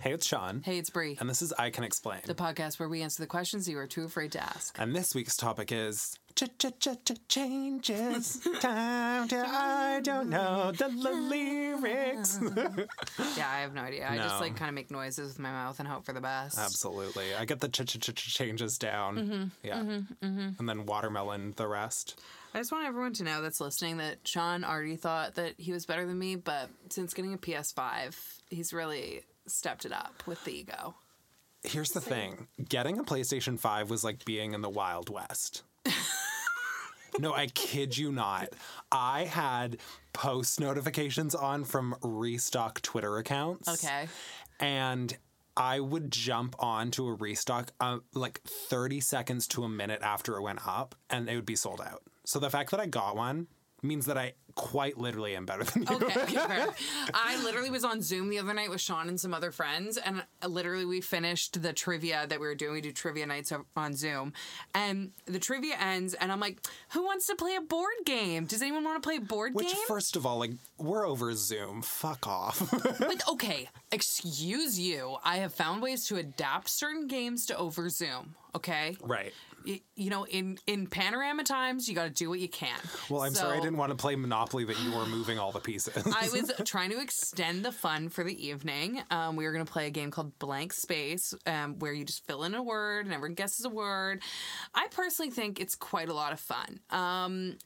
Hey, it's Sean. Hey, it's Brie. And this is I Can Explain. The podcast where we answer the questions you are too afraid to ask. And this week's topic is changes. Time to I don't know the lyrics. Yeah, I have no idea. I just like kind of make noises with my mouth and hope for the best. Absolutely. I get the ch ch ch changes down. Mm-hmm. Yeah. And then watermelon the rest. I just want everyone to know that's listening that Sean already thought that he was better than me, but since getting a PS5, he's really stepped it up with the ego. Here's the thing getting a PlayStation 5 was like being in the Wild West. no, I kid you not. I had post notifications on from restock Twitter accounts. Okay. And I would jump on to a restock uh, like 30 seconds to a minute after it went up, and it would be sold out. So the fact that I got one means that I quite literally am better than you. Okay, okay. I literally was on Zoom the other night with Sean and some other friends, and uh, literally we finished the trivia that we were doing. We do trivia nights on Zoom, and the trivia ends, and I'm like, "Who wants to play a board game? Does anyone want to play a board game? Which, game?" first of all, like, we're over Zoom. Fuck off. But okay, excuse you. I have found ways to adapt certain games to over Zoom. Okay, right. You know, in in panorama times, you got to do what you can. Well, I'm sorry I didn't want to play Monopoly that you were moving all the pieces. I was trying to extend the fun for the evening. Um, we were going to play a game called Blank Space, um, where you just fill in a word and everyone guesses a word. I personally think it's quite a lot of fun. Um,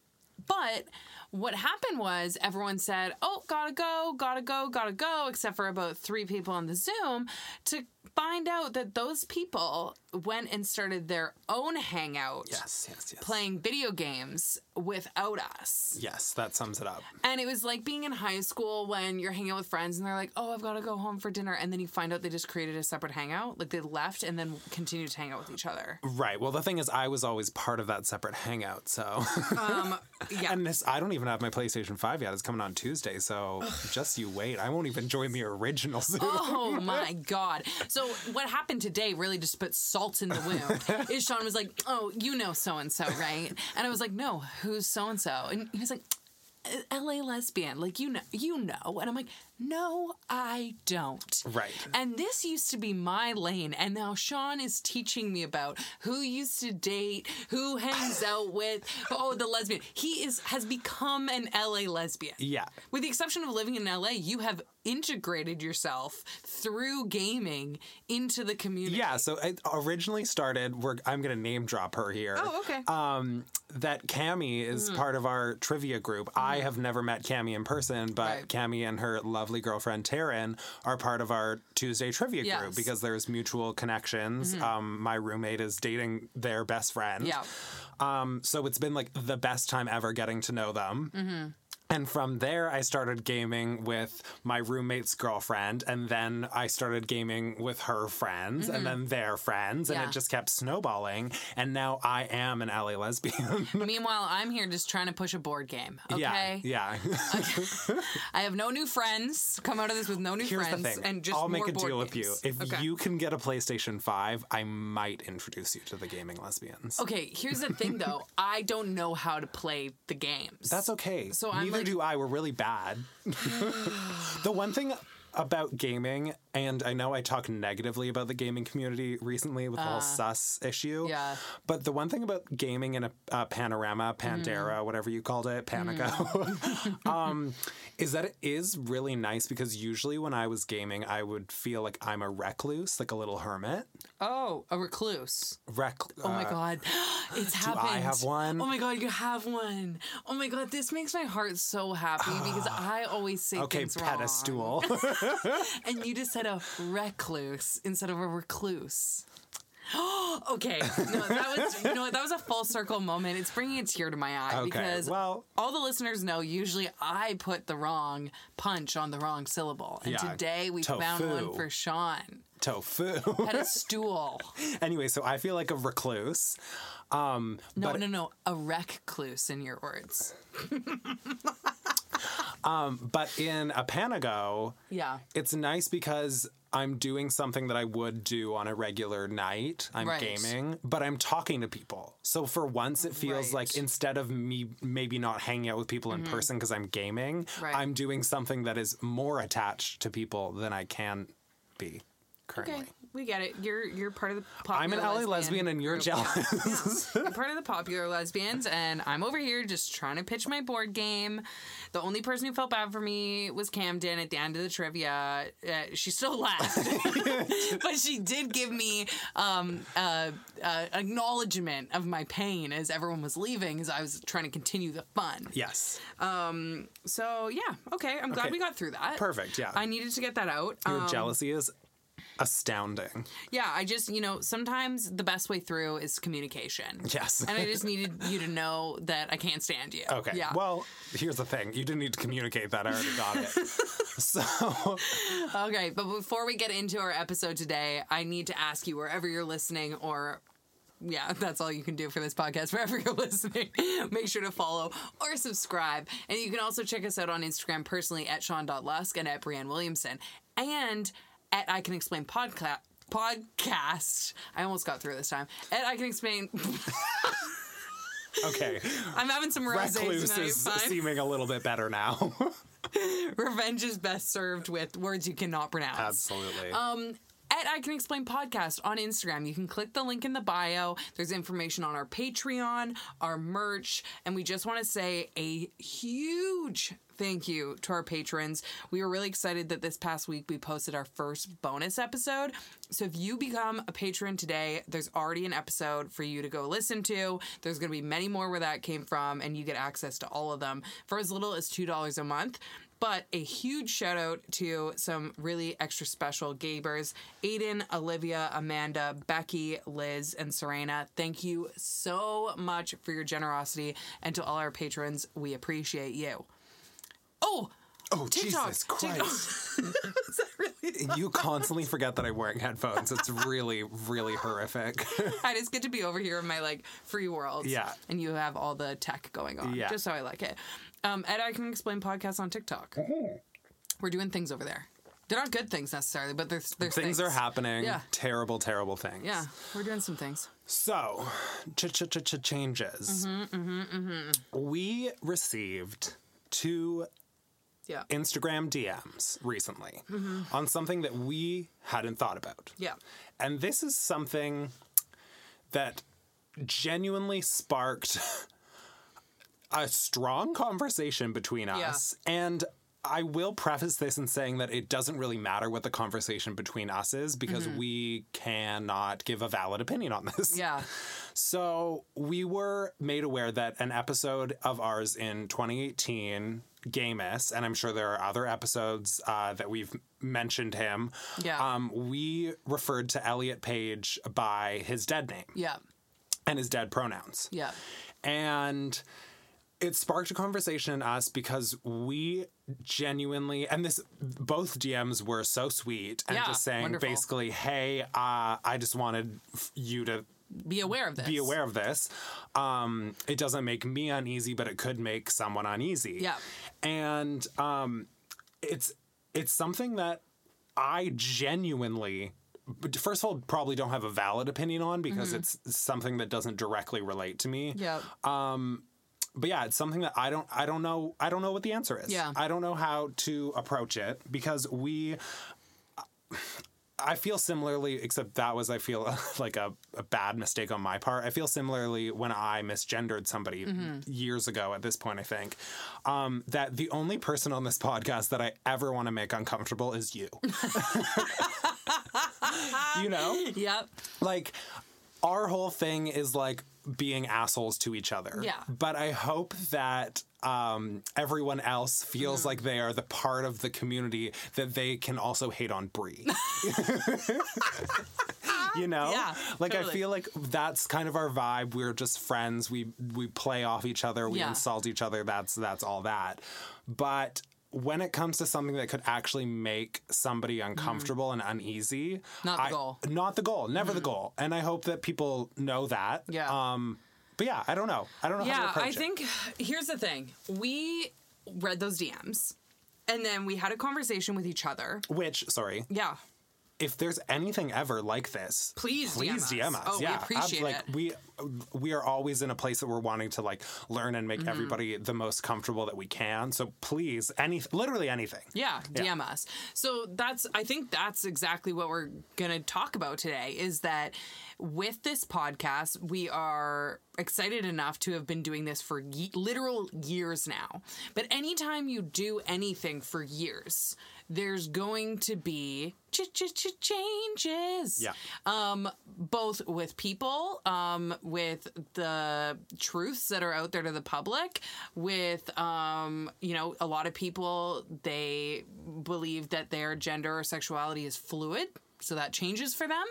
but what happened was everyone said, "Oh, gotta go, gotta go, gotta go," except for about three people on the Zoom to find out that those people went and started their own hangout yes, yes, yes. playing video games without us. Yes, that sums it up. And it was like being in high school when you're hanging out with friends and they're like, oh, I've got to go home for dinner. And then you find out they just created a separate hangout. Like they left and then continued to hang out with each other. Right. Well, the thing is, I was always part of that separate hangout. So, Um, yeah. and this, I don't even have my PlayStation 5 yet. It's coming on Tuesday. So, just you wait. I won't even join the original Zoom. Oh my God. So, what happened today really just put salt in the wound. Is Sean was like, Oh, you know so and so, right? And I was like, No, who's so and so? And he was like, LA lesbian, like you know, you know, and I'm like, no, I don't. Right. And this used to be my lane, and now Sean is teaching me about who used to date, who hangs out with. Oh, the lesbian. He is has become an LA lesbian. Yeah. With the exception of living in LA, you have integrated yourself through gaming into the community. Yeah, so it originally started. We're, I'm going to name drop her here. Oh, okay. Um, that Cami is Mm-hmm. part of our trivia group. I have never met Cami in person, but Right. Cami and her lovely girlfriend Taryn are part of our Tuesday trivia Yes. Mm-hmm. group because there's mutual connections. Um, my roommate is dating their best friend. Yeah. Um, so it's been like the best time ever getting to know them. Mm-hmm. And from there, I started gaming with my roommate's girlfriend, and then I started gaming with her friends, and then their friends, and Mm-hmm. Yeah. it just kept snowballing. And now I am an LA lesbian. Meanwhile, I'm here just trying to push a board game. Okay. Yeah, yeah. I have no new friends. Come out of this with no new Here's friends the thing. and just I'll make more a board deal with you. games. If Okay. you can get a PlayStation 5, I might introduce you to the gaming lesbians. Okay, here's the thing though. I don't know how to play the games. That's okay. So I'm Neither do I. We're really bad. the one thing about gaming, and I know I talk negatively about the gaming community recently with the whole sus issue. Uh, yeah. But the one thing about gaming in a, a panorama, Pandera, Mm. whatever you called it, Panago, um, is that it is really nice because usually when I was gaming, I would feel like I'm a recluse, like a little hermit. Oh, a recluse. Rec- Oh my god, it's Uh, do happened. I have one? Oh my god, you have one. Oh my god, this makes my heart so happy because I always say Okay, things wrong. and you just said a recluse instead of a recluse. okay, no, that was you know that was a full circle moment. It's bringing a tear to my eye Okay, because well- all the listeners know usually I put the wrong punch on the wrong syllable, and Yeah, today we found one for Sean. Tofu. had a stool. anyway, so I feel like a recluse. Um, No, no, no, a recluse in your words. But in a Panago, Yeah. it's nice because I'm doing something that I would do on a regular night. I'm Right. gaming, but I'm talking to people. So for once, it feels Right. Mm-hmm. like instead of me maybe not hanging out with people in person because I'm gaming, Right. I'm doing something that is more attached to people than I can be. currently. Okay, we get it. You're you're part of the popular I'm an LA lesbian and you're group. Yeah. jealous. You're part of the popular lesbians, and I'm over here just trying to pitch my board game. The only person who felt bad for me was Camden at the end of the trivia. Uh, she still laughed, but she did give me um, uh, uh, acknowledgement of my pain as everyone was leaving, as I was trying to continue the fun. yes. Um, So yeah, okay. I'm glad Okay. we got through that. Perfect. Yeah. I needed to get that out. Your Um, jealousy is astounding. Yeah, I just, you know, sometimes the best way through is communication. Yes. And I just needed you to know that I can't stand you. Okay. Yeah. Well, here's the thing. You didn't need to communicate that. I already got it. so, okay, but before we get into our episode today, I need to ask you wherever you're listening or yeah, that's all you can do for this podcast. Wherever you're listening, make sure to follow or subscribe. And you can also check us out on Instagram personally at Sean.Lusk and at Brianne Williamson. And at I Can Explain Podcast. Podcast. I almost got through this time. At I Can Explain. okay. I'm having some Recluse tonight. is Fine. seeming a little bit better now. Revenge is best served with words you cannot pronounce. Absolutely. Um, at I Can Explain Podcast on Instagram. You can click the link in the bio. There's information on our Patreon, our merch, and we just want to say a huge thank you to our patrons. We were really excited that this past week we posted our first bonus episode. So if you become a patron today, there's already an episode for you to go listen to. There's going to be many more where that came from, and you get access to all of them for as little as $2 a month. But a huge shout out to some really extra special Gabers Aiden, Olivia, Amanda, Becky, Liz, and Serena. Thank you so much for your generosity. And to all our patrons, we appreciate you. Oh, oh, TikTok. Jesus Christ. Really you constantly forget that I'm wearing headphones. It's really, really horrific. I just get to be over here in my like free world. Yeah. And you have all the tech going on. Yeah. Just how I like it. Um, Ed, I can explain podcasts on TikTok. We're doing things over there. They're not good things necessarily, but there's there's things are happening. Yeah. Terrible, terrible things. Yeah, we're doing some things. So, ch ch ch ch changes. Mm-hmm, We received two Yeah. Instagram DMs recently Mm-hmm. on something that we hadn't thought about. Yeah. And this is something that genuinely sparked a strong conversation between Yeah. us. And I will preface this in saying that it doesn't really matter what the conversation between us is because we cannot give a valid opinion on this. Mm-hmm. Yeah. So we were made aware that an episode of ours in 2018, Gamus, and I'm sure there are other episodes uh, that we've mentioned him. Yeah. Um, we referred to Elliot Page by his dead name Yeah. and his dead pronouns. Yeah. And it sparked a conversation in us because we genuinely and this both DMs were so sweet and Yeah, just saying wonderful. basically, hey, uh, I just wanted f- you to Be aware of this. be aware of this. Um, it doesn't make me uneasy, but it could make someone uneasy. Yeah. And um, it's it's something that I genuinely first of all probably don't have a valid opinion on because it's something that doesn't directly relate to me. Yeah. But yeah, it's something that I don't I don't know I don't know what the answer is. Yeah. I don't know how to approach it because we I feel similarly, except that was, I feel like a, a bad mistake on my part. I feel similarly when I misgendered somebody years ago at this point, I think, um, that the only person on this podcast that I ever want to make uncomfortable is you. you know? Yep. like our whole thing is like being assholes to each other. Yeah. But I hope that um, everyone else feels Mm. like they are the part of the community that they can also hate on Brie. you know? Yeah, Like I feel like that's kind of our vibe. We're just friends. We we play off each other. We Yeah. insult each other. That's that's all that. But when it comes to something that could actually make somebody uncomfortable and uneasy, Mm. Not the I- goal. Not the goal. Never the goal. And I hope that people know that. Yeah. Um, but yeah, I don't know. I don't know how to Yeah, approach I it. think here's the thing. We read those DMs and then we had a conversation with each other. Which, sorry, Yeah. If there's anything ever like this, Please please DM DM us. us. Oh, we yeah, appreciate like it. we we are always in a place that we're wanting to like learn and make Mm-hmm. everybody the most comfortable that we can. So please, any literally anything. Yeah, DM us. So that's I think that's exactly what we're going to talk about today is that with this podcast, we are excited enough to have been doing this for ye- literal years now. But anytime you do anything for years, there's going to be ch- ch- ch- changes. Yeah. Um, both with people, um, with the truths that are out there to the public, with um, you know, a lot of people they believe that their gender or sexuality is fluid, so that changes for them.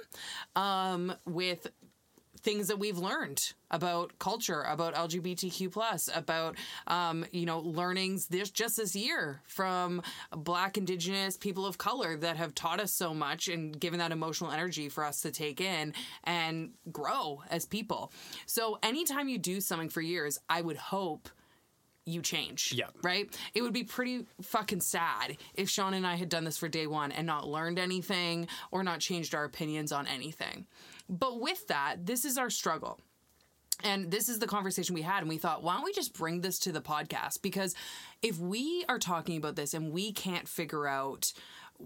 Um, with things that we've learned about culture, about LGBTQ plus, about um, you know learnings this just this year from Black, Indigenous, people of color that have taught us so much and given that emotional energy for us to take in and grow as people. So anytime you do something for years, I would hope you change. Yeah. Right? It would be pretty fucking sad if Sean and I had done this for day one and not learned anything or not changed our opinions on anything. But with that, this is our struggle. And this is the conversation we had, and we thought, why don't we just bring this to the podcast? Because if we are talking about this and we can't figure out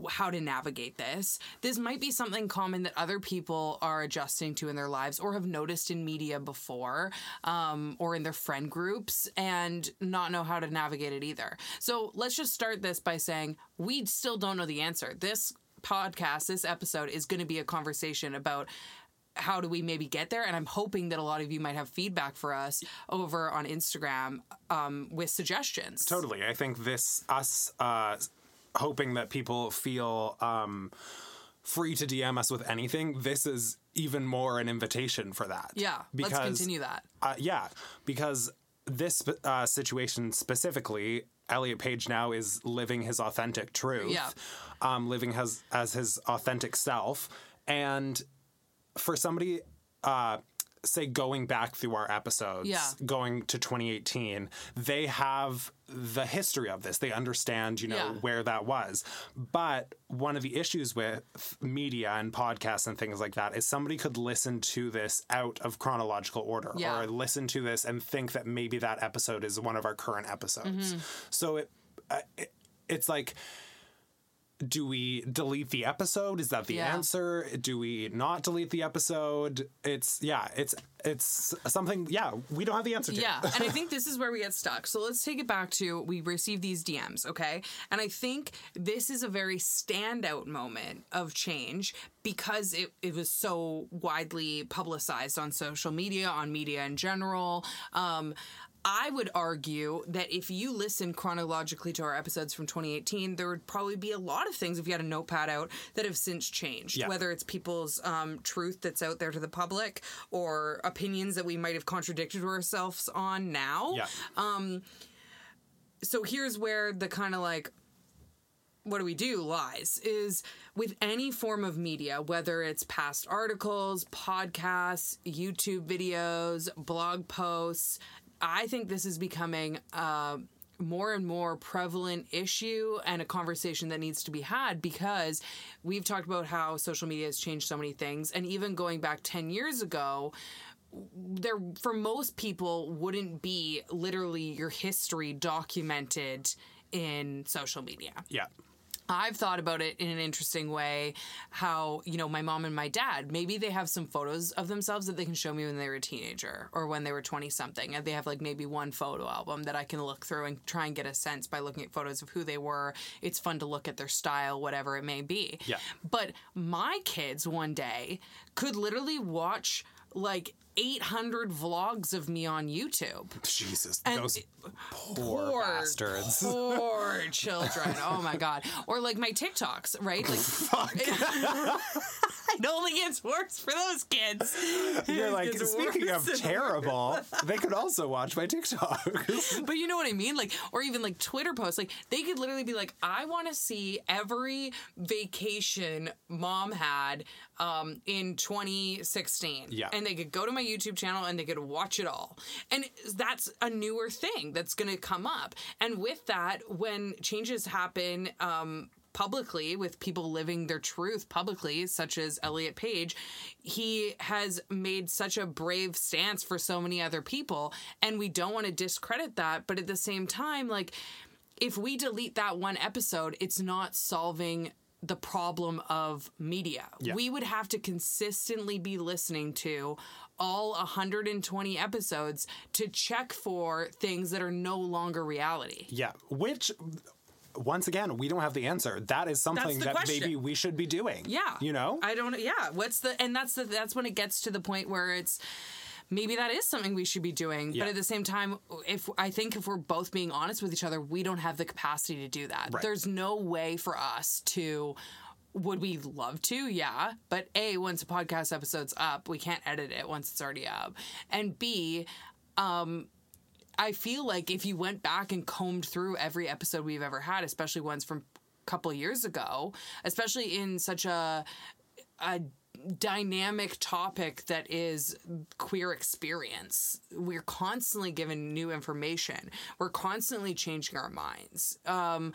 how to navigate this, this might be something common that other people are adjusting to in their lives or have noticed in media before um, or in their friend groups and not know how to navigate it either. So let's just start this by saying we still don't know the answer. This podcast, this episode is going to be a conversation about how do we maybe get there? And I'm hoping that a lot of you might have feedback for us over on Instagram um, with suggestions. Totally. I think this us uh, hoping that people feel um, free to DM us with anything. This is even more an invitation for that. Yeah, let's continue that. Uh, yeah, because this uh, situation specifically, Elliot Page now is living his authentic truth. Yeah. Um, living as as his authentic self, and for somebody, uh, say going back through our episodes, Yeah. going to 2018, they have the history of this. They understand, you know, Yeah. where that was. But one of the issues with media and podcasts and things like that is somebody could listen to this out of chronological order Yeah. or listen to this and think that maybe that episode is one of our current episodes. Mm-hmm. So it, uh, it it's like do we delete the episode? Is that the Yeah. answer? Do we not delete the episode? It's yeah, it's it's something yeah, we don't have the answer to. Yeah, and I think this is where we get stuck. So let's take it back to we receive these DMs, okay? And I think this is a very standout moment of change because it, it was so widely publicized on social media, on media in general. Um, I would argue that if you listen chronologically to our episodes from 2018, there would probably be a lot of things if you had a notepad out that have since changed. Yeah. Whether it's people's um, truth that's out there to the public or opinions that we might have contradicted ourselves on now. Yeah. So here's where the kind of like, what do we do lies is with any form of media, whether it's past articles, podcasts, YouTube videos, blog posts. I think this is becoming a more and more prevalent issue and a conversation that needs to be had because we've talked about how social media has changed so many things. And even going back 10 years ago, there for most people wouldn't be literally your history documented in social media. yeah. I've thought about it in an interesting way how, you know, my mom and my dad, maybe they have some photos of themselves that they can show me when they were a teenager or when they were 20 something. And they have like maybe one photo album that I can look through and try and get a sense by looking at photos of who they were. It's fun to look at their style, whatever it may be. Yeah. But my kids one day could literally watch like 800 vlogs of me on YouTube. Jesus, And those it- poor, poor, bastards. Poor children. Oh my god. Or like my TikToks, right? Like it only gets worse for those kids. You're like, speaking of terrible, they could also watch my TikTok. But you know what I mean? Like, or even like Twitter posts. Like, they could literally be like, I want to see every vacation mom had um, in 2016. Yeah. And they could go to my YouTube channel and they could watch it all. And that's a newer thing that's going to come up. And with that, when changes happen, um, publicly with people living their truth publicly, such as Elliot Page, he has made such a brave stance for so many other people. And we don't want to discredit that. But at the same time, like, if we delete that one episode, it's not solving the problem of media. Yeah. We would have to consistently be listening to all 120 episodes to check for things that are no longer reality. Yeah, which once again, we don't have the answer. That is something that question. maybe we should be doing. Yeah. You know? I don't yeah, what's the and that's the that's when it gets to the point where it's maybe that is something we should be doing. Yeah. But at the same time, if I think if we're both being honest with each other, we don't have the capacity to do that. Right. There's no way for us to would we love to? Yeah. But A, once a podcast episode's up, we can't edit it once it's already up. And B, um, I feel like if you went back and combed through every episode we've ever had, especially ones from a couple years ago, especially in such a a dynamic topic that is queer experience. We're constantly given new information. We're constantly changing our minds. Um,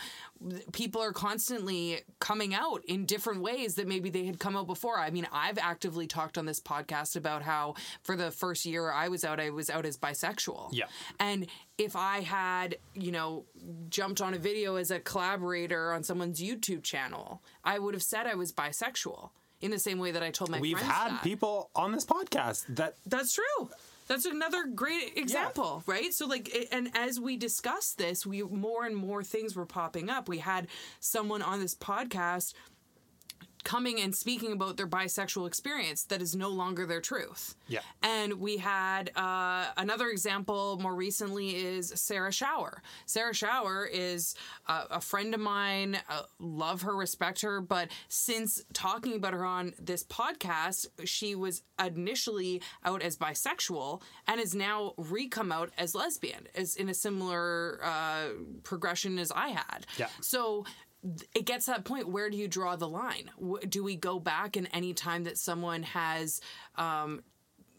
people are constantly coming out in different ways that maybe they had come out before. I mean, I've actively talked on this podcast about how for the first year I was out, I was out as bisexual. Yeah. And if I had, you know, jumped on a video as a collaborator on someone's YouTube channel, I would have said I was bisexual in the same way that I told my We've had that. people on this podcast that That's true. That's another great example, right? So like and as we discussed this, we more and more things were popping up. We had someone on this podcast coming and speaking about their bisexual experience that is no longer their truth. Yeah. And we had uh, another example more recently is Sarah Shower. Sarah Shower is uh, a friend of mine. Uh, love her, respect her. But since talking about her on this podcast, she was initially out as bisexual and is now re-come out as lesbian, as in a similar uh, progression as I had. Yeah. So it gets to that point where do you draw the line? Do we go back and any time that someone has um,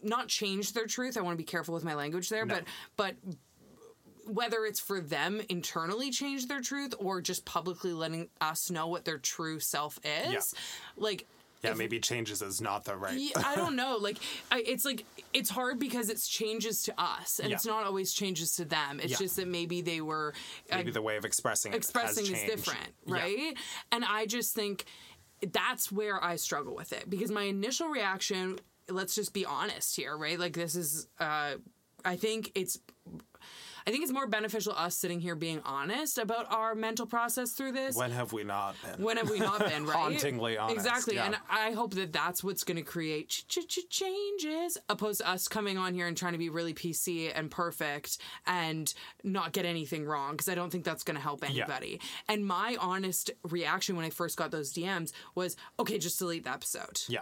not changed their truth? I want to be careful with my language there but but whether it's for them internally change their truth or just publicly letting us know what their true self is like yeah, maybe changes is not the right. yeah, I don't know. Like, I, it's like it's hard because it's changes to us, and Yeah. it's not always changes to them. It's Yeah. just that maybe they were uh, maybe the way of expressing it expressing is different, right? And I just think that's where I struggle with it because my initial reaction, let's just be honest here, right? Like this is uh I think it's I think it's more beneficial us sitting here being honest about our mental process through this. When have we not been? When have we not been right? Hauntingly honest, Exactly, yeah. and I hope that that's what's going to create ch- ch- ch- changes, opposed to us coming on here and trying to be really PC and perfect and not get anything wrong. Because I don't think that's going to help anybody. And my honest reaction when I first got those DMs was, okay, just delete the episode. Yeah.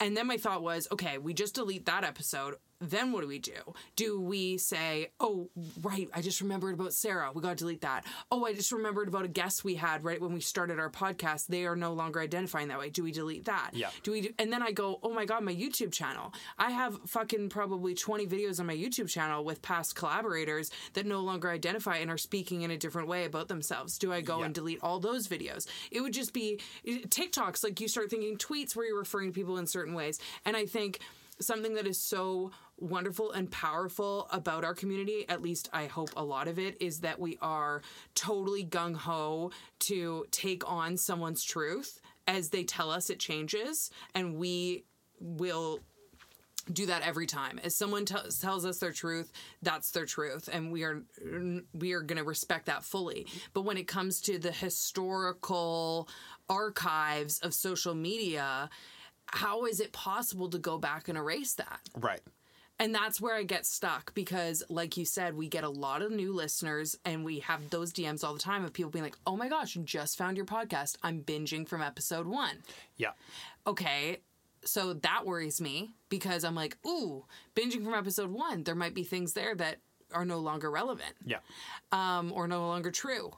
And then my thought was, okay, we just delete that episode. Then what do we do? Do we say, oh, right, I just remembered about Sarah. We got to delete that. Oh, I just remembered about a guest we had right when we started our podcast. They are no longer identifying that way. Do we delete that? Yeah. Do we do, and then I go, oh my God, my YouTube channel. I have fucking probably 20 videos on my YouTube channel with past collaborators that no longer identify and are speaking in a different way about themselves. Do I go Yeah. and delete all those videos? It would just be TikToks, like you start thinking tweets where you're referring to people in certain ways. And I think something that is so wonderful and powerful about our community, at least I hope a lot of it, is that we are totally gung ho to take on someone's truth as they tell us it changes, and we will do that every time. As someone t- tells us their truth, that's their truth, and we are we are going to respect that fully. But when it comes to the historical archives of social media, how is it possible to go back and erase that? Right. And that's where I get stuck because, like you said, we get a lot of new listeners and we have those DMs all the time of people being like, oh my gosh, just found your podcast. I'm binging from episode one Yeah. okay, so that worries me because I'm like, ooh, binging from episode one, there might be things there that are no longer relevant Yeah. um, or no longer true.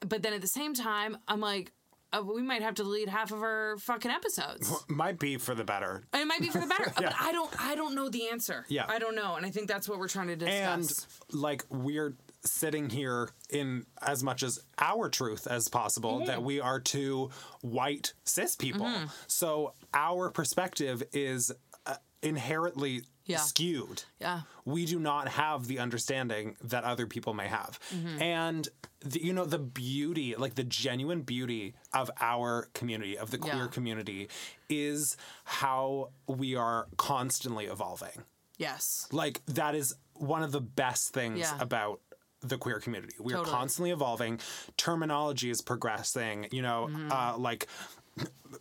But then at the same time, I'm like, uh, we might have to delete half of our fucking episodes. Might be for the better. It might be for the better, but I don't. I don't know the answer. Yeah. I don't know, and I think that's what we're trying to discuss. And like we're sitting here in as much as our truth as possible Mm-hmm. that we are two white cis people. So our perspective is uh, inherently Yeah. skewed. Yeah. We do not have the understanding that other people may have. Mm-hmm. And the, you know the beauty, like the genuine beauty of our community, of the queer Yeah. community is how we are constantly evolving Yes. like that is one of the best things Yeah. about the queer community. We are constantly evolving. Terminology is progressing. You know, Mm-hmm. uh, like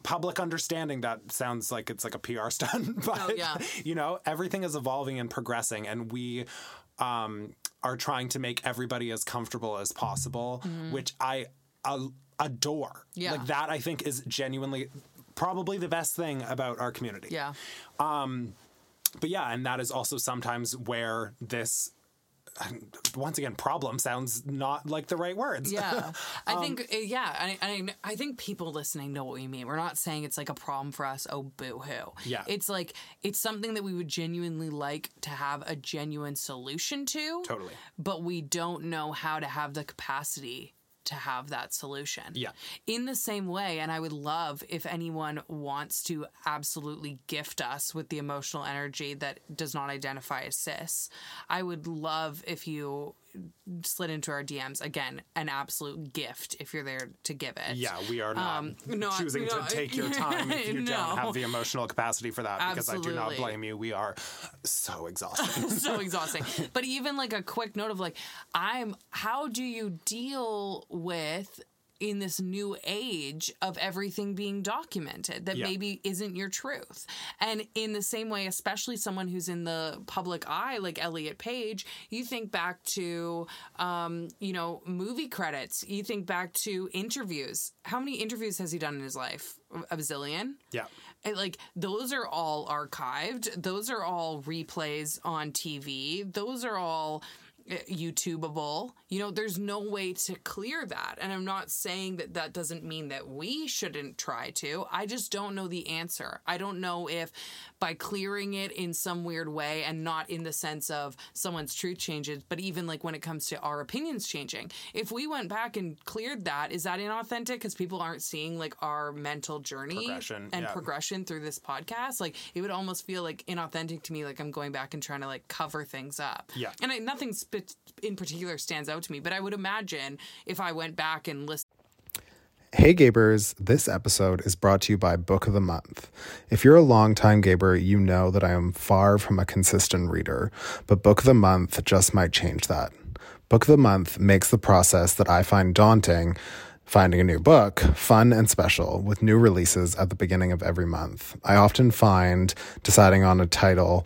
public understanding. That sounds like it's like a PR stunt, but Oh, yeah. you know, everything is evolving and progressing, and we um, are trying to make everybody as comfortable as possible, which I uh, adore. Mm-hmm. Yeah. Like that, I think is genuinely probably the best thing about our community Yeah. Um, but yeah, and that is also sometimes where this once again problem sounds not like the right words. Yeah, I Um, think uh, yeah, I, I I think people listening know what we mean. We're not saying it's like a problem for us. Oh, boo hoo. Yeah. it's like it's something that we would genuinely like to have a genuine solution to. Totally. but we don't know how to have the capacity to have that solution. Yeah. In the same way, and I would love if anyone wants to absolutely gift us with the emotional energy that does not identify as cis, I would love if you slid into our DMs. Again, an absolute gift if you're there to give it. Yeah, we are not Um, no, choosing no, to take your time if you no. don't have the emotional capacity for that because I do not blame you. We are so exhausted. so exhausting. But even like a quick note of like, I'm how do you deal with in this new age of everything being documented that Yeah. maybe isn't your truth. And in the same way, especially someone who's in the public eye, like Elliot Page, you think back to, um, you know, movie credits, you think back to interviews. How many interviews has he done in his life? A bazillion? yeah. And, like those are all archived those are all replays on tv those are all YouTubeable. You know, there's no way to clear that. And I'm not saying that that doesn't mean that we shouldn't try to. I just don't know the answer. I don't know if by clearing it in some weird way and not in the sense of someone's truth changes, but even like when it comes to our opinions changing. If we went back and cleared that, is that inauthentic because people aren't seeing like our mental journey Progression, and yeah. progression through this podcast? Like it would almost feel like inauthentic to me, like I'm going back and trying to like cover things up. Yeah. And I, nothing in particular stands out to me, but I would imagine if I went back and listened. Hey Gabers, this episode is brought to you by Book of the Month. If you're a longtime Gaber, you know that I am far from a consistent reader, but Book of the Month just might change that. Book of the Month makes the process that I find daunting, finding a new book, fun and special with new releases at the beginning of every month. I often find deciding on a title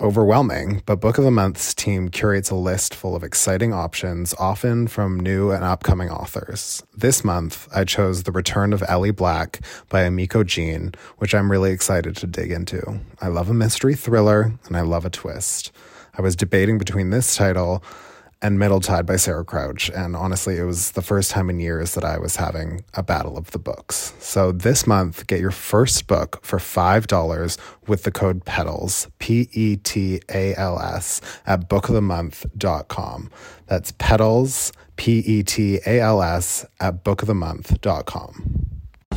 overwhelming, but Book of the Month's team curates a list full of exciting options, often from new and upcoming authors. This month, I chose The Return of Ellie Black by Emiko Jean, which I'm really excited to dig into. I love a mystery thriller and I love a twist. I was debating between this title and Middletide by Sarah Crouch. And honestly, it was the first time in years that I was having a battle of the books. So this month, get your first book for $5 with the code PETALS, P E T A L S, at bookofthemonth.com. That's PETALS, P E T A L S, at bookofthemonth.com.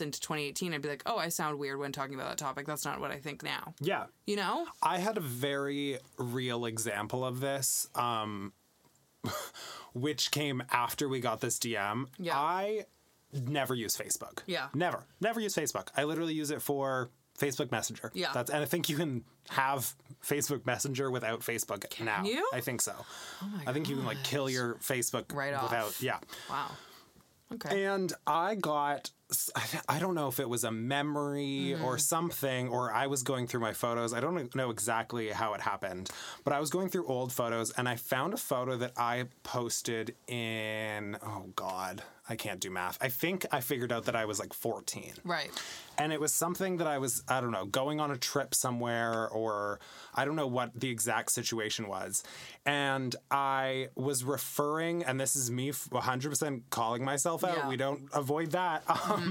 into 2018, I'd be like, oh, I sound weird when talking about that topic. That's not what I think now. Yeah. You know? I had a very real example of this, um, which came after we got this DM. Yeah. I never use Facebook. Yeah. Never. Never use Facebook. I literally use it for Facebook Messenger. Yeah. That's and I think you can have Facebook Messenger without Facebook now. you? I think so. Oh my I think you can like kill your Facebook Right off. without yeah. Wow. Okay. And I got I don't know if it was a memory or something, or I was going through my photos. I don't know exactly how it happened, but I was going through old photos and I found a photo that I posted in, oh God, I can't do math. I think I figured out that I was like 14. Right. And it was something that I was, I don't know, going on a trip somewhere, or I don't know what the exact situation was. And I was referring, and this is me 100% calling myself out. Yeah. We don't avoid that. Um,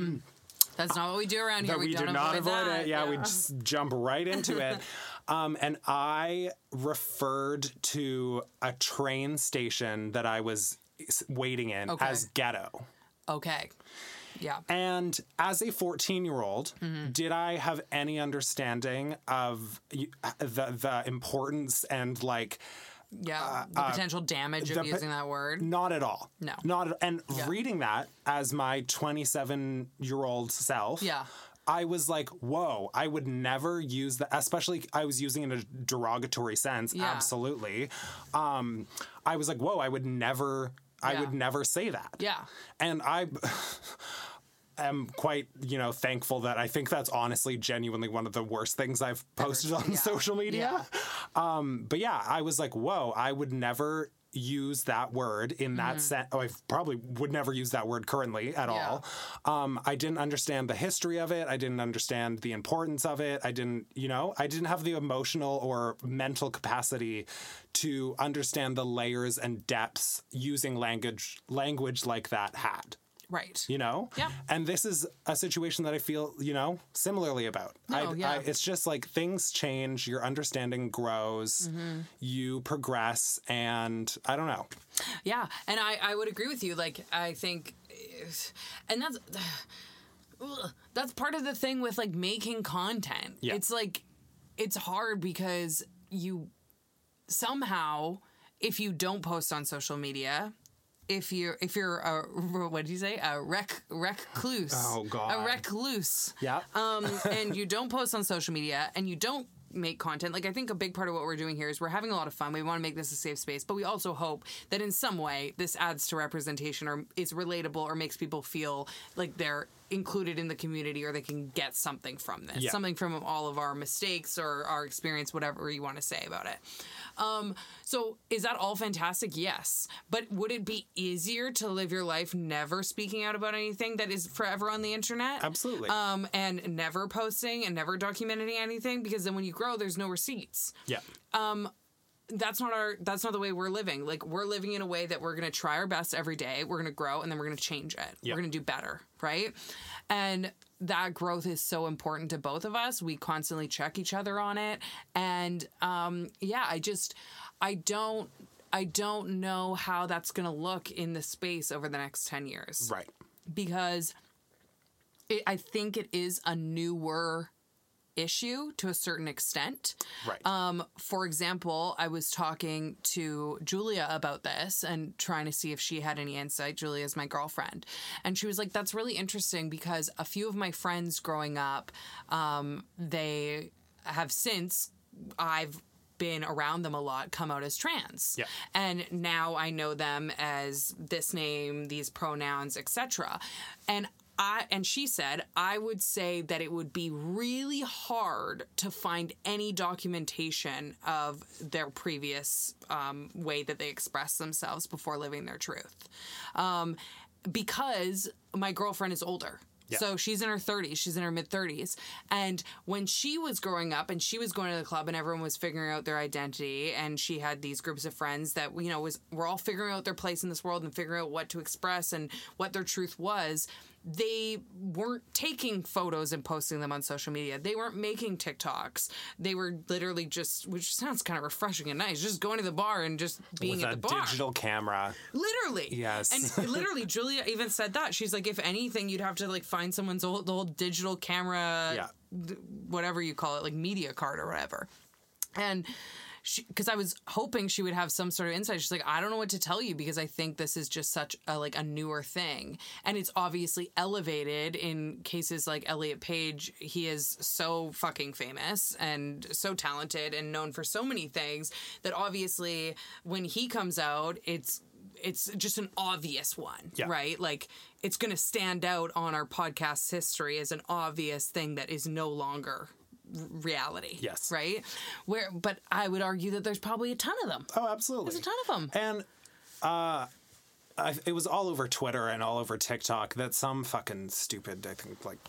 That's not what we do around here. that we, don't do not avoid that. it. Yeah, we just jump right into it. Um, and I referred to a train station that I was waiting in Okay. as ghetto. Okay. Yeah. And as a 14 year old, Mm-hmm. did I have any understanding of the, the importance and like, Yeah. the potential damage uh, the of po- using that word. not at all. No. Not at, and Yeah. reading that as my 27 year old self. Yeah. I was like, whoa, I would never use that, especially I was using it in a derogatory sense. Yeah. Absolutely. Um, I was like, whoa, I would never, I would never say that. Yeah. And I am quite, you know, thankful that I think that's honestly genuinely one of the worst things I've posted on yeah. social media. Um, but yeah, I was like, whoa, I would never use that word in that sense. Oh, I probably would never use that word currently at Mm-hmm. Yeah. all. Um, I didn't understand the history of it. I didn't understand the importance of it. I didn't, you know, I didn't have the emotional or mental capacity to understand the layers and depths using language language like that had Right. you know Yeah. and this is a situation that i feel you know similarly about I, yeah. I, it's just like things change your understanding grows Mm-hmm. you progress and i don't know Yeah, and I, I would agree with you. Like I think, and that's ugh, that's part of the thing with like making content. Yeah. It's like it's hard because you somehow if you don't post on social media. If you're if you're a what did you say? A rec recluse. Oh, God. a recluse. Yeah. Um, and you don't post on social media and you don't make content. Like i think a big part of what we're doing here is we're having a lot of fun. We want to make this a safe space but we also hope that in some way this adds to representation or is relatable or makes people feel like they're included in the community or they can get something from this Yeah. something from all of our mistakes or our experience whatever you want to say about it um, so is that all fantastic? Yes. But would it be easier to live your life never speaking out about anything that is forever on the internet? Absolutely. Um, and never posting and never documenting anything because then when you grow, there's no receipts. yeah That's not our. That's not the way we're living. Like we're living in a way that we're gonna try our best every day. We're gonna grow and then we're gonna change it. Yeah. We're gonna do better, right? And that growth is so important to both of us. We constantly check each other on it, and um, yeah, I just, I don't, I don't know how that's gonna look in the space over the next ten years right because it, I think it is a newer issue to a certain extent. right Um, for example, I was talking to Julia about this and trying to see if she had any insight. Julia is my girlfriend. And she was like, that's really interesting because a few of my friends growing up, um, they have since, I've been around them a lot, come out as trans. Yeah. And now I know them as this name, these pronouns, etc. And I and she said, I would say that it would be really hard to find any documentation of their previous um, way that they express themselves before living their truth, um, because my girlfriend is older. Yeah. So she's in her 30s, she's in her mid 30s. And when she was growing up and she was going to the club and everyone was figuring out their identity and she had these groups of friends that you know was were all figuring out their place in this world and figuring out what to express and what their truth was, they weren't taking photos and posting them on social media. They weren't making TikToks. They were literally just which sounds kind of refreshing and nice, just going to the bar and just being with at the bar. digital camera Literally. Yes. And literally, Julia even said that. She's like, if anything, you'd have to like find someone's old, old digital camera, Yeah. whatever you call it, like media card or whatever. And because I was hoping she would have some sort of insight. She's like, I don't know what to tell you because I think this is just such a like a newer thing, and it's obviously elevated in cases like Elliot Page. He is so fucking famous and so talented and known for so many things that obviously when he comes out, it's it's just an obvious one, Yeah. right? Like it's going to stand out on our podcast's history as an obvious thing that is no longer reality. Yes. Right? Where but I would argue that there's probably a ton of them. Oh, absolutely. There's a ton of them. And uh, I, it was all over Twitter and all over TikTok that some fucking stupid, I think, like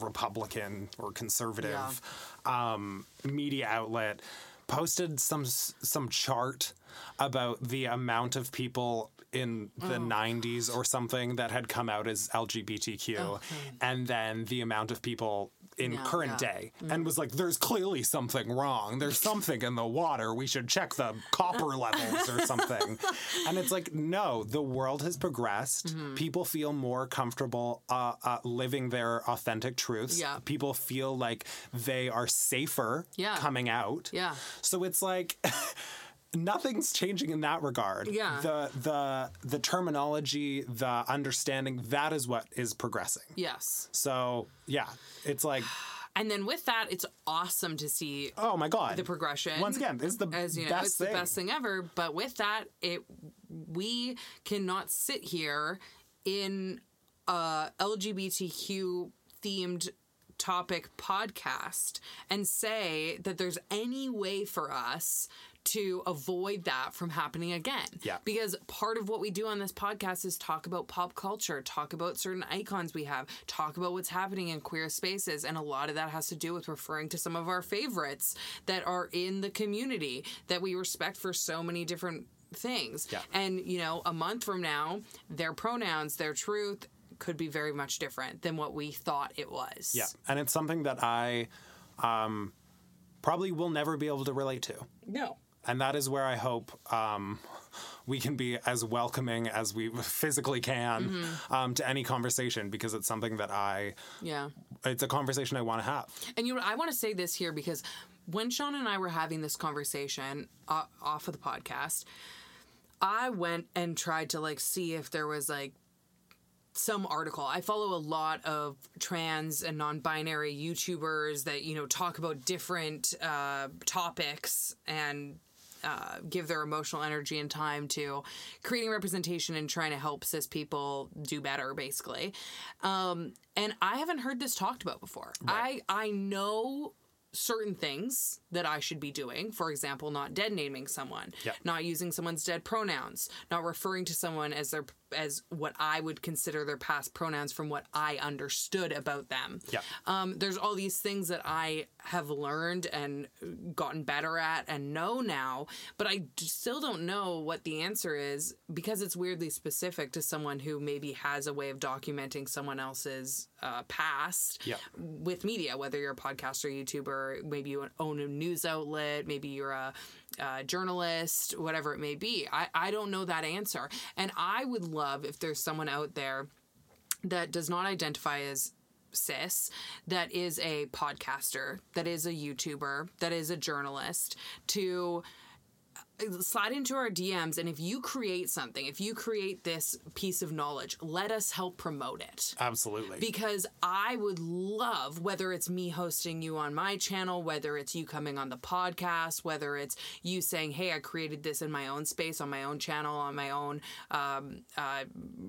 Republican or conservative um, media outlet posted some some chart about the amount of people in the 90s or something that had come out as LGBTQ and then the amount of people in current yeah. day and was like there's clearly something wrong there's something in the water we should check the copper levels or something and it's like no the world has progressed Mm-hmm. people feel more comfortable uh, uh, living their authentic truths Yeah. people feel like they are safer Yeah. coming out Yeah. so it's like nothing's changing in that regard. Yeah. The the the terminology, the understanding, that is what is progressing. Yes. So yeah, it's like And then with that, it's awesome to see oh my god, the progression. Once again, this is the as you know, best it's thing. the best thing ever. But with that, it we cannot sit here in a LGBTQ themed topic podcast and say that there's any way for us to avoid that from happening again. Yeah. Because part of what we do on this podcast is talk about pop culture, talk about certain icons we have, talk about what's happening in queer spaces. And a lot of that has to do with referring to some of our favorites that are in the community that we respect for so many different things. Yeah. And, you know, a month from now, their pronouns, their truth could be very much different than what we thought it was. Yeah, and it's something that I um, probably will never be able to relate to. No. And that is where I hope um, we can be as welcoming as we physically can Mm-hmm. um, to any conversation because it's something that I, Yeah. it's a conversation I want to have. And you know, I want to say this here because when Sean and I were having this conversation uh, off of the podcast, I went and tried to like see if there was like some article. I follow a lot of trans and non-binary YouTubers that you know talk about different uh, topics and uh, give their emotional energy and time to creating representation and trying to help cis people do better, basically. Um, and I haven't heard this talked about before. I I know certain things that I should be doing. For example, not dead naming someone, Yeah. not using someone's dead pronouns, not referring to someone as their as what I would consider their past pronouns from what I understood about them. Yeah. Um, there's all these things that I have learned and gotten better at and know now, but I still don't know what the answer is because it's weirdly specific to someone who maybe has a way of documenting someone else's uh, past Yeah. with media, whether you're a podcaster, YouTuber, maybe you own a news outlet, maybe you're a, uh journalist, whatever it may be. I, I don't know that answer. And I would love if there's someone out there that does not identify as cis that is a podcaster that is a youtuber that is a journalist to slide into our DMs and if you create something if you create this piece of knowledge let us help promote it Absolutely. because I would love whether it's me hosting you on my channel, whether it's you coming on the podcast, whether it's you saying, "Hey, I created this in my own space, on my own channel, on my own um, uh,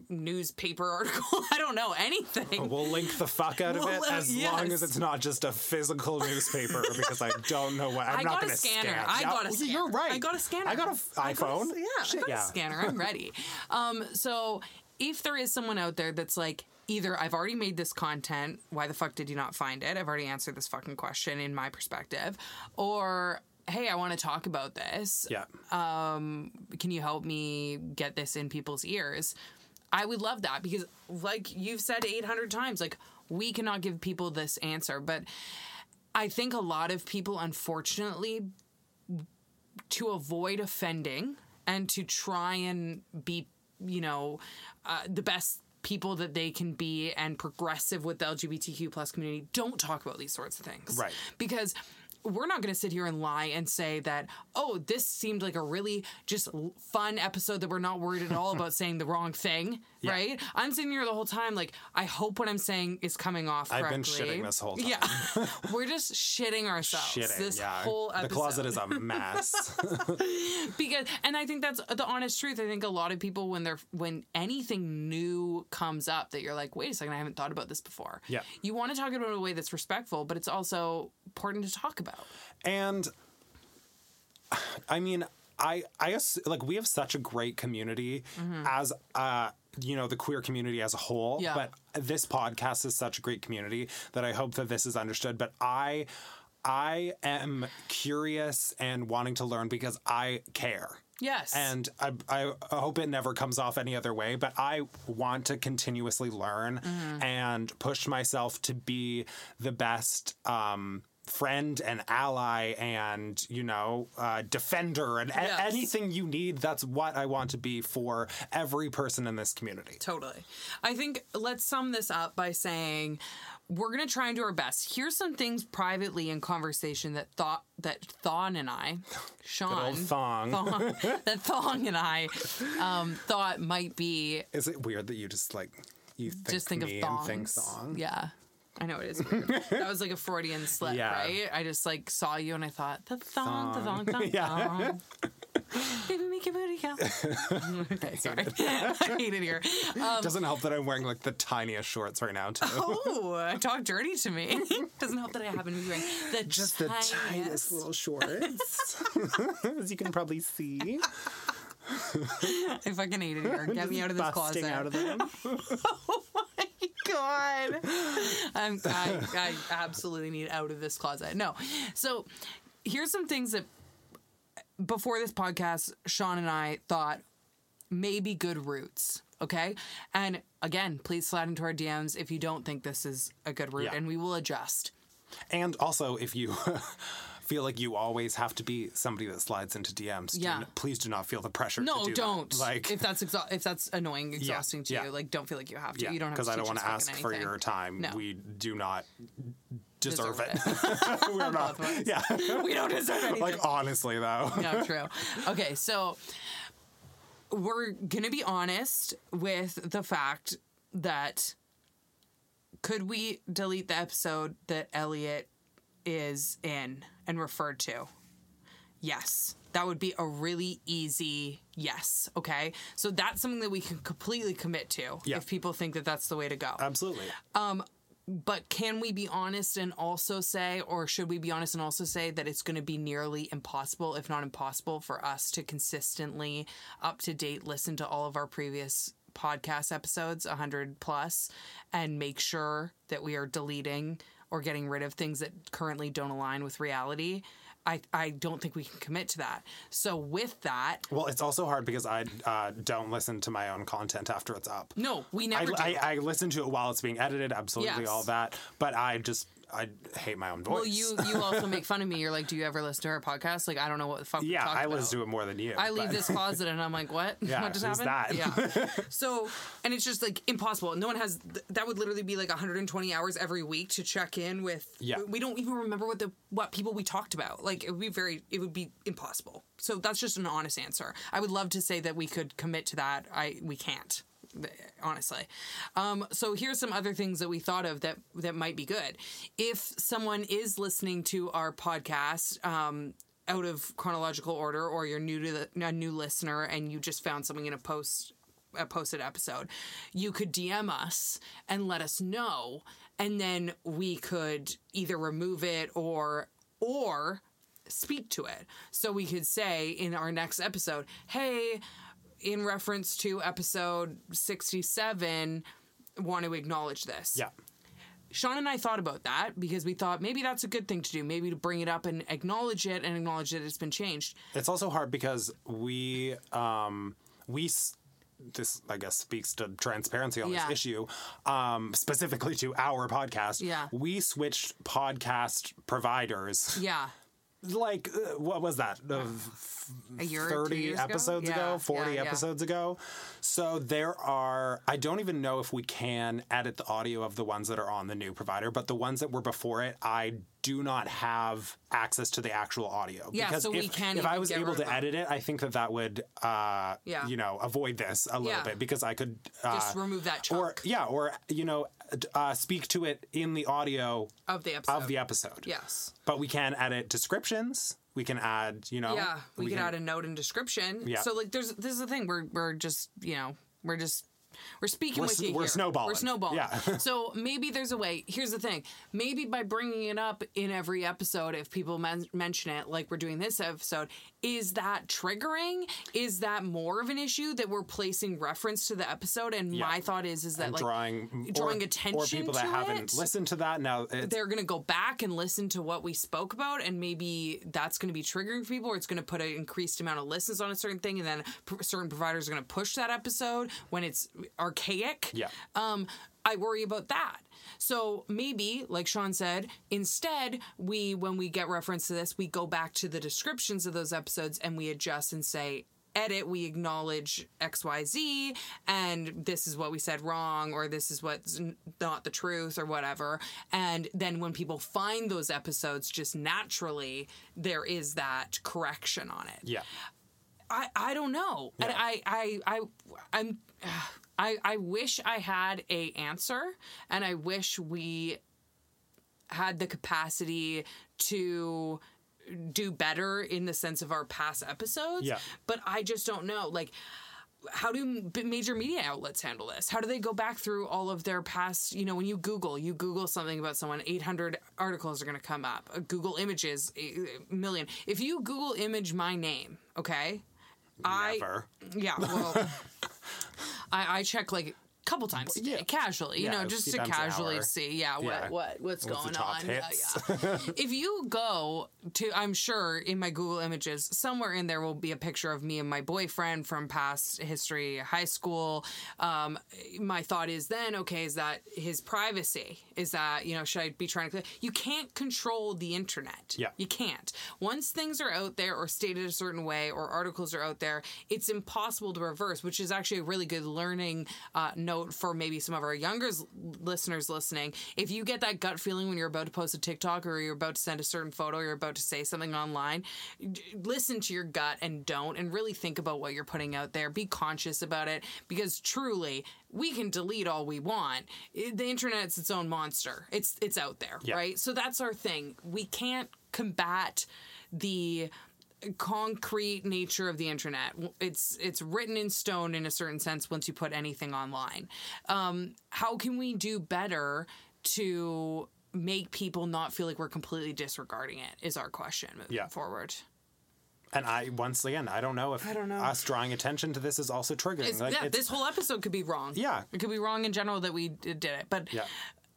newspaper article." I don't know anything. We'll link the fuck out of We'll it link- as long as it's not just a physical newspaper because I don't know what I'm I not going a to scanner. scan. I got a scanner. You're right. I got a scanner. I got a f- I got a- iPhone. yeah, Shit, I got yeah. a scanner. I'm ready. Um, so if there is someone out there that's like, either I've already made this content, why the fuck did you not find it? I've already answered this fucking question in my perspective, or hey, I want to talk about this. Yeah. Um, Can you help me get this in people's ears? I would love that because, like you've said 800 times, like we cannot give people this answer, but I think a lot of people, unfortunately, to avoid offending and to try and be, you know, uh, the best people that they can be and progressive with the LGBTQ plus community, don't talk about these sorts of things. Right. Because we're not going to sit here and lie and say that oh this seemed like a really just fun episode that we're not worried at all about saying the wrong thing right i'm sitting here the whole time like i hope what i'm saying is coming off I've been correctly shitting this whole time. yeah we're just shitting ourselves Shitting, this yeah. whole episode the closet is a mess. because and i think that's the honest truth i think a lot of people when they're when anything new comes up that you're like wait a second i haven't thought about this before Yeah. you want to talk about it in a way that's respectful but it's also important to talk about and I mean, I I ass- like we have such a great community as uh you know the queer community as a whole Yeah. but this podcast is such a great community that I hope that this is understood. But I I am curious and wanting to learn because I care. Yes. And I, I hope it never comes off any other way but i want to continuously learn and push myself to be the best um, friend and ally and you know uh, defender and a- anything you need that's what i want to be for every person in this community Totally. I think let's sum this up by saying we're gonna try and do our best. Here's some things privately in conversation that thought that Thon and I, Sean, Thong. Thong- that Thong and I um, thought might be is it weird that you just like you think just think of thongs. and think song Yeah. I know it is weird. that was like a Freudian slip, Yeah. right? I just like saw you and I thought the thong, the thong, Thong. thong, Yeah. thong. Baby, make your booty go. okay, sorry. I hate it here. Um, doesn't help that i'm wearing like the tiniest shorts right now too Oh, talk dirty to me. Doesn't help that I happen to be wearing the just the tiniest- tiniest little shorts as you can probably see I fucking hate it here. Get me out of this closet. out of them. God. I'm, I, I absolutely need out of this closet. No. So here's some things that before this podcast, Sean and I thought maybe good routes. Okay. And again, please slide into our DMs if you don't think this is a good route Yeah. and we will adjust. And also, if you feel like you always have to be somebody that slides into DMs, do Yeah. n- please do not feel the pressure. No, to do don't. That. Like, if that's exa- if that's annoying, exhausting to yeah. you, like don't feel like you have to. yeah, you don't have to. because I don't want to ask for your time. No. We do not deserve, Deserve it. We're not. Yeah. we don't deserve anything. like honestly, though. no, true. Okay, so we're gonna be honest with the fact that could we delete the episode that Elliot is in and referred to? Yes. That would be a really easy yes. Okay. So that's something that we can completely commit to Yeah. if people think that that's the way to go. Absolutely. Um, but can we be honest and also say, or should we be honest and also say that it's going to be nearly impossible, if not impossible, for us to consistently, up to date, listen to all of our previous podcast episodes, 100 plus, and make sure that we are deleting or getting rid of things that currently don't align with reality? I, I don't think we can commit to that. So, with that, Well, it's also hard because I uh, don't listen to my own content after it's up. no, we I, never do. I, I listen to it while it's being edited, absolutely Yes. all that. But I just I hate my own voice. well, you you also make fun of me. You're like, do you ever listen to our podcast? Like, I don't know what the fuck. yeah, I about. listen to it more than you. I leave this closet and I'm like, what? Yeah, what just happened? that? Yeah. So, and it's just like impossible. No one has. th- That would literally be like 120 hours every week to check in with. Yeah. We don't even remember what the what people we talked about. Like it would be very. It would be impossible. So that's just an honest answer. I would love to say that we could commit to that. I we can't. Honestly, um, so here's some other things that we thought of that that might be good. If someone is listening to our podcast, um, out of chronological order or you're new to the, a new listener and you just found something in a post a posted episode you could dm us and let us know and then we could either remove it or or speak to it so we could say in our next episode hey in reference to episode 67 want to acknowledge this yeah. Sean and I thought about that because we thought maybe that's a good thing to do. Maybe to bring it up and acknowledge it and acknowledge that it's been changed. It's also hard because we um we s- this I guess speaks to transparency on Yeah. this issue, um, specifically to our podcast. Yeah. we switched podcast providers Yeah. Like uh, what was that? Uh, A year or two 30 years ago? episodes Yeah, ago, 40 yeah, yeah. episodes ago. So there are, I don't even know if we can edit the audio of the ones that are on the new provider, but the ones that were before it, I do not have access to the actual audio. Yeah, because so we if, can't If I was able to edit it, I think that that would, uh, Yeah. you know, avoid this a little Yeah. bit because I could uh, Just remove that or yeah, or you know, uh, speak to it in the audio of the episode. of the episode. Yes. But we can edit descriptions. We can add, you know, Yeah, we, could can- add a note in description. Yeah. So like, there's this is the thing. We're we're just you know we're just we're speaking We're with you. we're here. snowballing. We're snowballing. Yeah. so maybe there's a way. Here's the thing. Maybe by bringing it up in every episode, if people men- mention it, like we're doing this episode, is that triggering? Is that more of an issue that we're placing reference to the episode? And Yeah. my thought is is that and like drawing drawing or, attention or people that haven't it. listened to that now. They're going to go back and listen to what we spoke about and maybe that's going to be triggering for people or it's going to put an increased amount of listens on a certain thing and then certain providers are going to push that episode when it's archaic Yeah. um i worry about that so maybe like sean said instead we when we get reference to this we go back to the descriptions of those episodes and we adjust and say edit we acknowledge xyz and this is what we said wrong or this is what's not the truth or whatever and then when people find those episodes just naturally there is that correction on it yeah. I, I don't know. And I, I, I, I'm, I, I wish I had a answer and I wish we had the capacity to do better in the sense of our past episodes. Yeah. But I just don't know. Like, how do major media outlets handle this? How do they go back through all of their past? You know, when you Google, you Google something about someone, 800 articles are going to come up. Uh, Google Images, a million. If you Google image my name, okay, I Never. yeah, well, I, I check like couple times a day, yeah. casually, you Yeah, know, just to casually see, yeah, what Yeah. what what's, What's going on. If you go to, I'm sure in my Google Images, somewhere in there will be a picture of me and my boyfriend from past history, high school. Um, my thought is then, okay, is that his privacy? Is that you know, should I be trying to? You can't control the internet. Yeah. You can't. Once things are out there or stated a certain way or articles are out there, it's impossible to reverse, which is actually a really good learning uh, note for maybe some of our younger listeners listening. If you get that gut feeling when you're about to post a TikTok or you're about to send a certain photo, or you're about to say something online, listen to your gut and don't, and really think about what you're putting out there. Be conscious about it because truly, we can delete all we want. The internet's its own monster. It's it's out there, Yeah. right? So that's our thing. We can't combat the concrete nature of the internet. It's it's written in stone in a certain sense once you put anything online. Um, how can we do better to make people not feel like we're completely disregarding it? Is our question moving Yeah. forward. And I once again, I don't know if I don't know. us drawing attention to this is also triggering. It's, like, yeah, this whole episode could be wrong. Yeah. it could be wrong in general that we did it, but Yeah.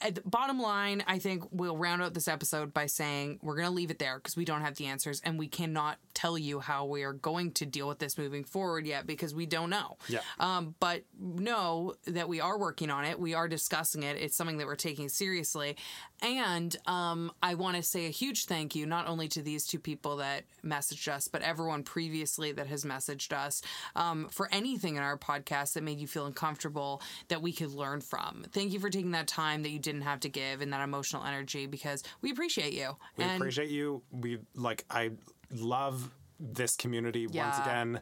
At the bottom line, I think we'll round out this episode by saying we're going to leave it there because we don't have the answers and we cannot tell you how we are going to deal with this moving forward yet because we don't know. Yeah. Um, but know that we are working on it. We are discussing it. It's something that we're taking seriously. And um, I want to say a huge thank you not only to these two people that messaged us, but everyone previously that has messaged us um, for anything in our podcast that made you feel uncomfortable that we could learn from. Thank you for taking that time that you didn't have to give and that emotional energy because we appreciate you. We and appreciate you. We like I love this community once again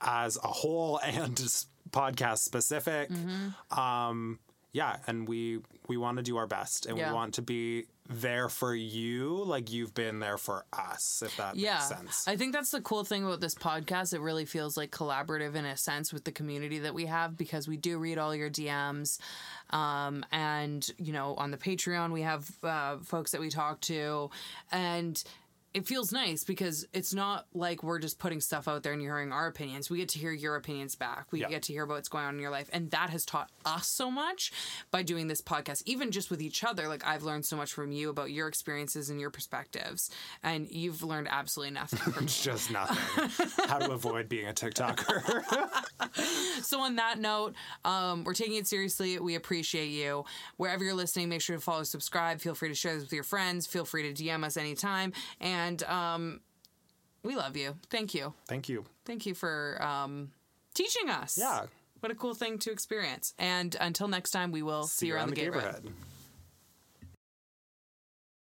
as a whole and podcast specific. Mm-hmm. Um yeah, and we we want to do our best and Yeah. we want to be there for you like you've been there for us if that yeah, makes sense. I think that's the cool thing about this podcast. It really feels like collaborative in a sense with the community that we have because we do read all your DMs. Um, and, you know, on the Patreon, we have uh, folks that we talk to. And it feels nice because it's not like we're just putting stuff out there and you're hearing our opinions. We get to hear your opinions back. We Yeah. get to hear about what's going on in your life. And that has taught us so much by doing this podcast, even just with each other. Like I've learned so much from you about your experiences and your perspectives. And you've learned absolutely nothing. Just nothing. How to avoid being a TikToker. so on that note, um, we're taking it seriously. We appreciate you. Wherever you're listening, make sure to follow, subscribe. Feel free to share this with your friends. Feel free to DM us anytime. And And um, we love you. Thank you. Thank you. Thank you for um, teaching us. Yeah. What a cool thing to experience. And until next time, we will see, you around, the, neighborhood.